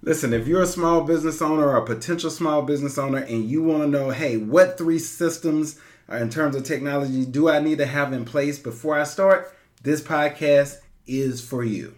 Listen, if you're a small business owner or a potential small business owner and you want to know, hey, what three systems uh, in terms of technology do I need to have in place before I start? This podcast is for you.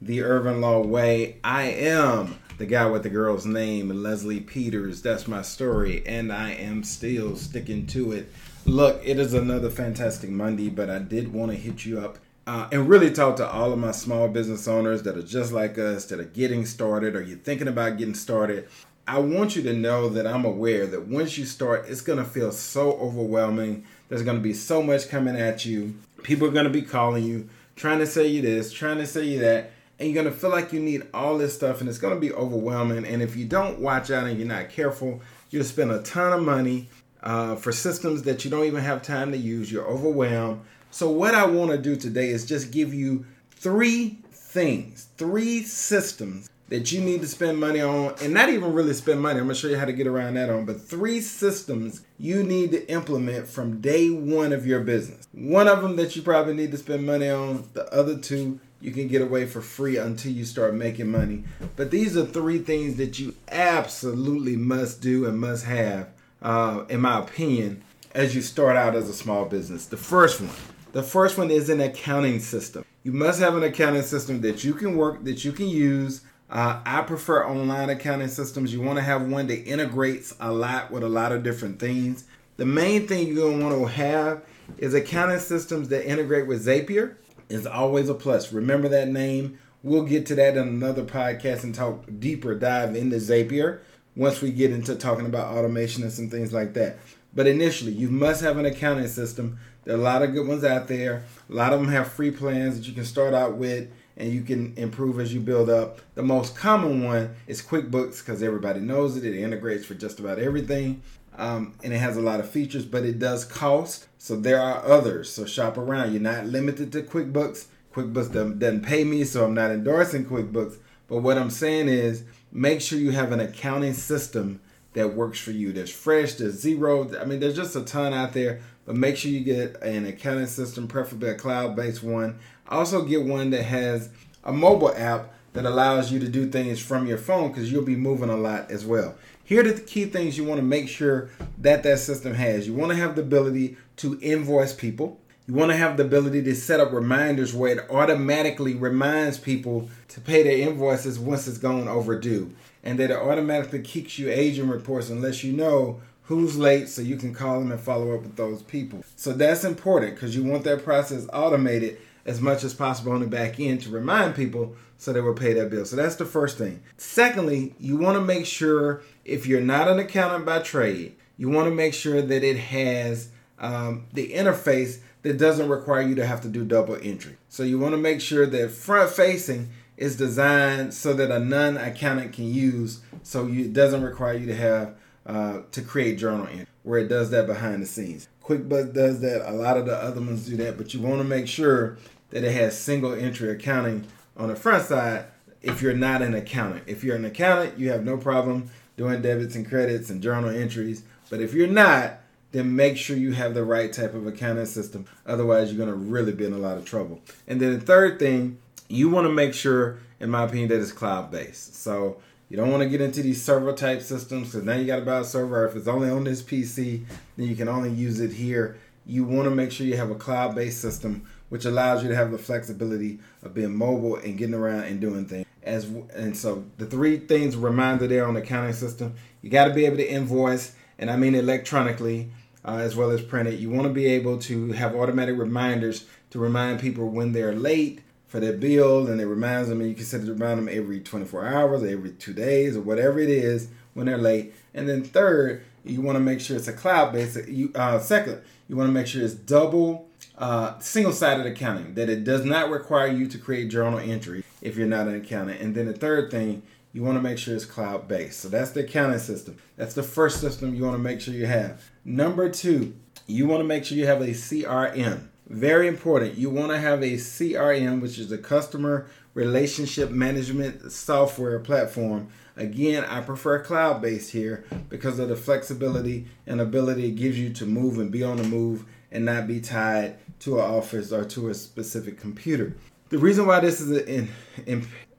the Irvin Law Way. I am the guy with the girl's name, Leslie Peters. That's my story, and I am still sticking to it. Look, it is another fantastic Monday, but I did want to hit you up uh, and really talk to all of my small business owners that are just like us, that are getting started, or you're thinking about getting started. I want you to know that I'm aware that once you start, it's going to feel so overwhelming. There's going to be so much coming at you. People are going to be calling you, trying to say you this, trying to say you that and you're going to feel like you need all this stuff and it's going to be overwhelming. And if you don't watch out and you're not careful you'll spend a ton of money uh, for systems that you don't even have time to use. You're overwhelmed. So what i want to do today is just give you three things three systems that you need to spend money on and not even really spend money. I'm going to show you how to get around that on but three systems you need to implement from day one of your business. One of them that you probably need to spend money on the other two you can get away for free until you start making money. But these are three things that you absolutely must do and must have, uh, in my opinion, as you start out as a small business. The first one, the first one is an accounting system. You must have an accounting system that you can work, that you can use. Uh, I prefer online accounting systems. You want to have one that integrates a lot with a lot of different things. The main thing you're going to want to have is accounting systems that integrate with Zapier is always a plus. Remember that name. We'll get to that in another podcast and talk deeper dive into Zapier once we get into talking about automation and some things like that. But initially, you must have an accounting system. There are a lot of good ones out there. A lot of them have free plans that you can start out with and you can improve as you build up. The most common one is QuickBooks because everybody knows it. It integrates for just about everything um, and it has a lot of features, but it does cost. So there are others. So shop around. You're not limited to QuickBooks. QuickBooks doesn't, doesn't pay me, so I'm not endorsing QuickBooks. But what I'm saying is make sure you have an accounting system that works for you. There's Fresh, there's Xero. I mean, there's just a ton out there. But make sure you get an accounting system, preferably a cloud-based one. Also get one that has a mobile app that allows you to do things from your phone because you'll be moving a lot as well. Here are the key things you want to make sure that that system has. You want to have the ability to invoice people. You want to have the ability to set up reminders where it automatically reminds people to pay their invoices once it's gone overdue. And that it automatically kicks you aging reports unless you know who's late so you can call them and follow up with those people. So that's important because you want that process automated as much as possible on the back end to remind people so they will pay that bill. So that's the first thing. Secondly, you want to make sure if you're not an accountant by trade, you want to make sure that it has um, the interface that doesn't require you to have to do double entry. So you want to make sure that front facing is designed so that a non accountant can use, so you, it doesn't require you to have uh, to create journal entry, where it does that behind the scenes. QuickBooks does that. A lot of the other ones do that, but you want to make sure that it has single entry accounting on the front side if you're not an accountant. If you're an accountant, you have no problem doing debits and credits and journal entries. But if you're not, then make sure you have the right type of accounting system. Otherwise, you're going to really be in a lot of trouble. And then the third thing, you want to make sure, in my opinion, that it's cloud based. So you don't want to get into these server type systems because now you got to buy a server. If it's only on this PC, then you can only use it here. You want to make sure you have a cloud based system which allows you to have the flexibility of being mobile and getting around and doing things. As and so the three things reminder there on the accounting system, you got to be able to invoice, and I mean electronically uh, as well as printed. You want to be able to have automatic reminders to remind people when they're late for their bill, and it reminds them. And you can set it remind them every 24 hours, or every two days, or whatever it is when they're late. And then third, you want to make sure it's a cloud based. You uh, second, you want to make sure it's double uh, single-sided accounting that it does not require you to create journal entry if you're not an accountant and then the third thing you want to make sure it's cloud based. So that's the accounting system. That's the first system you want to make sure you have. Number two, you want to make sure you have a CRM. Very important. You want to have a CRM, which is a customer relationship management software platform. Again, I prefer cloud based here because of the flexibility and ability it gives you to move and be on the move and not be tied to an office or to a specific computer. The reason why this is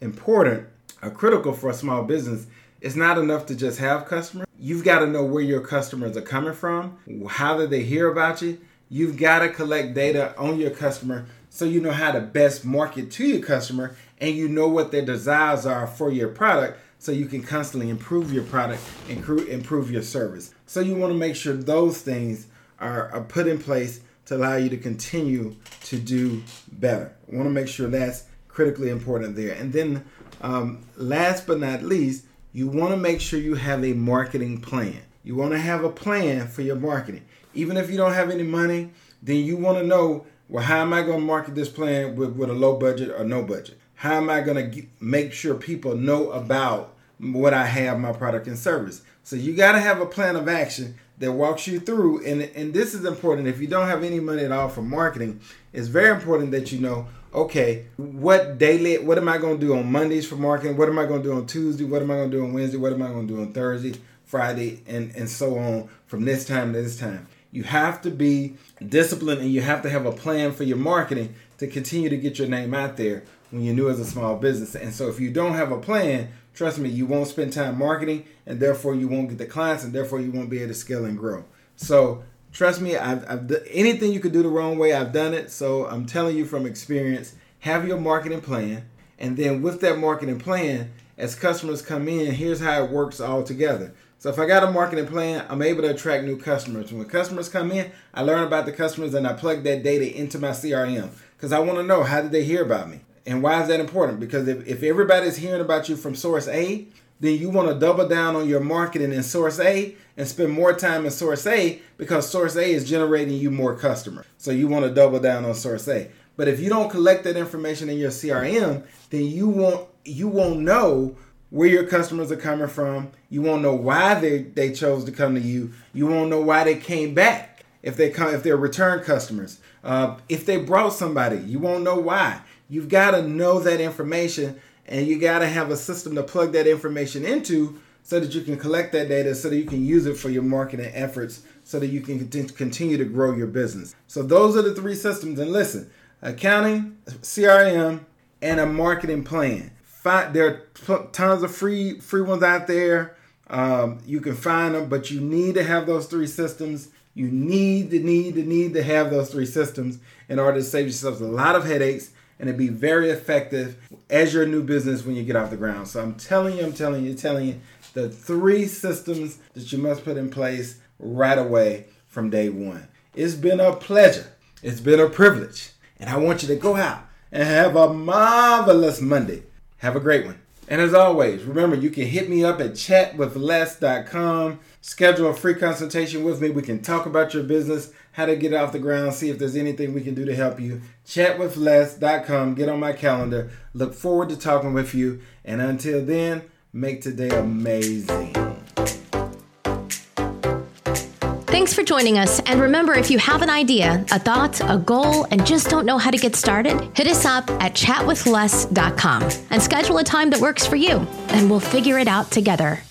important or critical for a small business it's not enough to just have customers. You've got to know where your customers are coming from. How did they hear about you? You've got to collect data on your customer so you know how to best market to your customer and you know what their desires are for your product so you can constantly improve your product and improve your service. So you want to make sure those things are, put in place to allow you to continue to do better. Want to make sure that's critically important there. And then, um, last but not least, you want to make sure you have a marketing plan. You want to have a plan for your marketing. Even if you don't have any money, then you want to know well, how am I going to market this plan with, with a low budget or no budget? How am I going to make sure people know about what I have, my product and service? So you got to have a plan of action that walks you through. And, and this is important. If you don't have any money at all for marketing, it's very important that you know, okay, what daily, what am I going to do on Mondays for marketing? What am I going to do on Tuesday? What am I going to do on Wednesday? What am I going to do on Thursday, Friday, and, and so on from this time to this time? You have to be disciplined and you have to have a plan for your marketing to continue to get your name out there when you're new as a small business. And so if you don't have a plan, trust me, you won't spend time marketing and therefore you won't get the clients and therefore you won't be able to scale and grow. So trust me, I've, I've anything you could do the wrong way, I've done it. So I'm telling you from experience, have your marketing plan. And then with that marketing plan, as customers come in, here's how it works all together. So if I got a marketing plan, I'm able to attract new customers. When customers come in, I learn about the customers and I plug that data into my CRM because I want to know how did they hear about me. And why is that important? Because if, if everybody's hearing about you from source A, then you want to double down on your marketing in source A and spend more time in source A because source A is generating you more customers. So you want to double down on source A. But if you don't collect that information in your CRM, then you won't you won't know where your customers are coming from. You won't know why they, they chose to come to you. You won't know why they came back if they come if they're return customers. Uh, if they brought somebody, you won't know why. You've got to know that information, and you got to have a system to plug that information into so that you can collect that data, so that you can use it for your marketing efforts, so that you can continue to grow your business. So those are the three systems. And listen, accounting, CRM, and a marketing plan find there are tons of free free ones out there. Um, you can find them, but you need to have those three systems. You need to need to need to have those three systems in order to save yourself a lot of headaches and to be very effective as your new business when you get off the ground. So I'm telling you, I'm telling you, telling you the three systems that you must put in place right away from day one. It's been a pleasure. It's been a privilege. And I want you to go out and have a marvelous Monday. Have a great one. And as always, remember you can hit me up at chatwithless.com. Schedule a free consultation with me. We can talk about your business, how to get it off the ground, see if there's anything we can do to help you. Chatwithless.com. Get on my calendar. Look forward to talking with you. And until then, make today amazing. Thanks for joining us. And remember, if you have an idea, a thought, a goal, and just don't know how to get started, hit us up at chatwithless.com and schedule a time that works for you, and we'll figure it out together.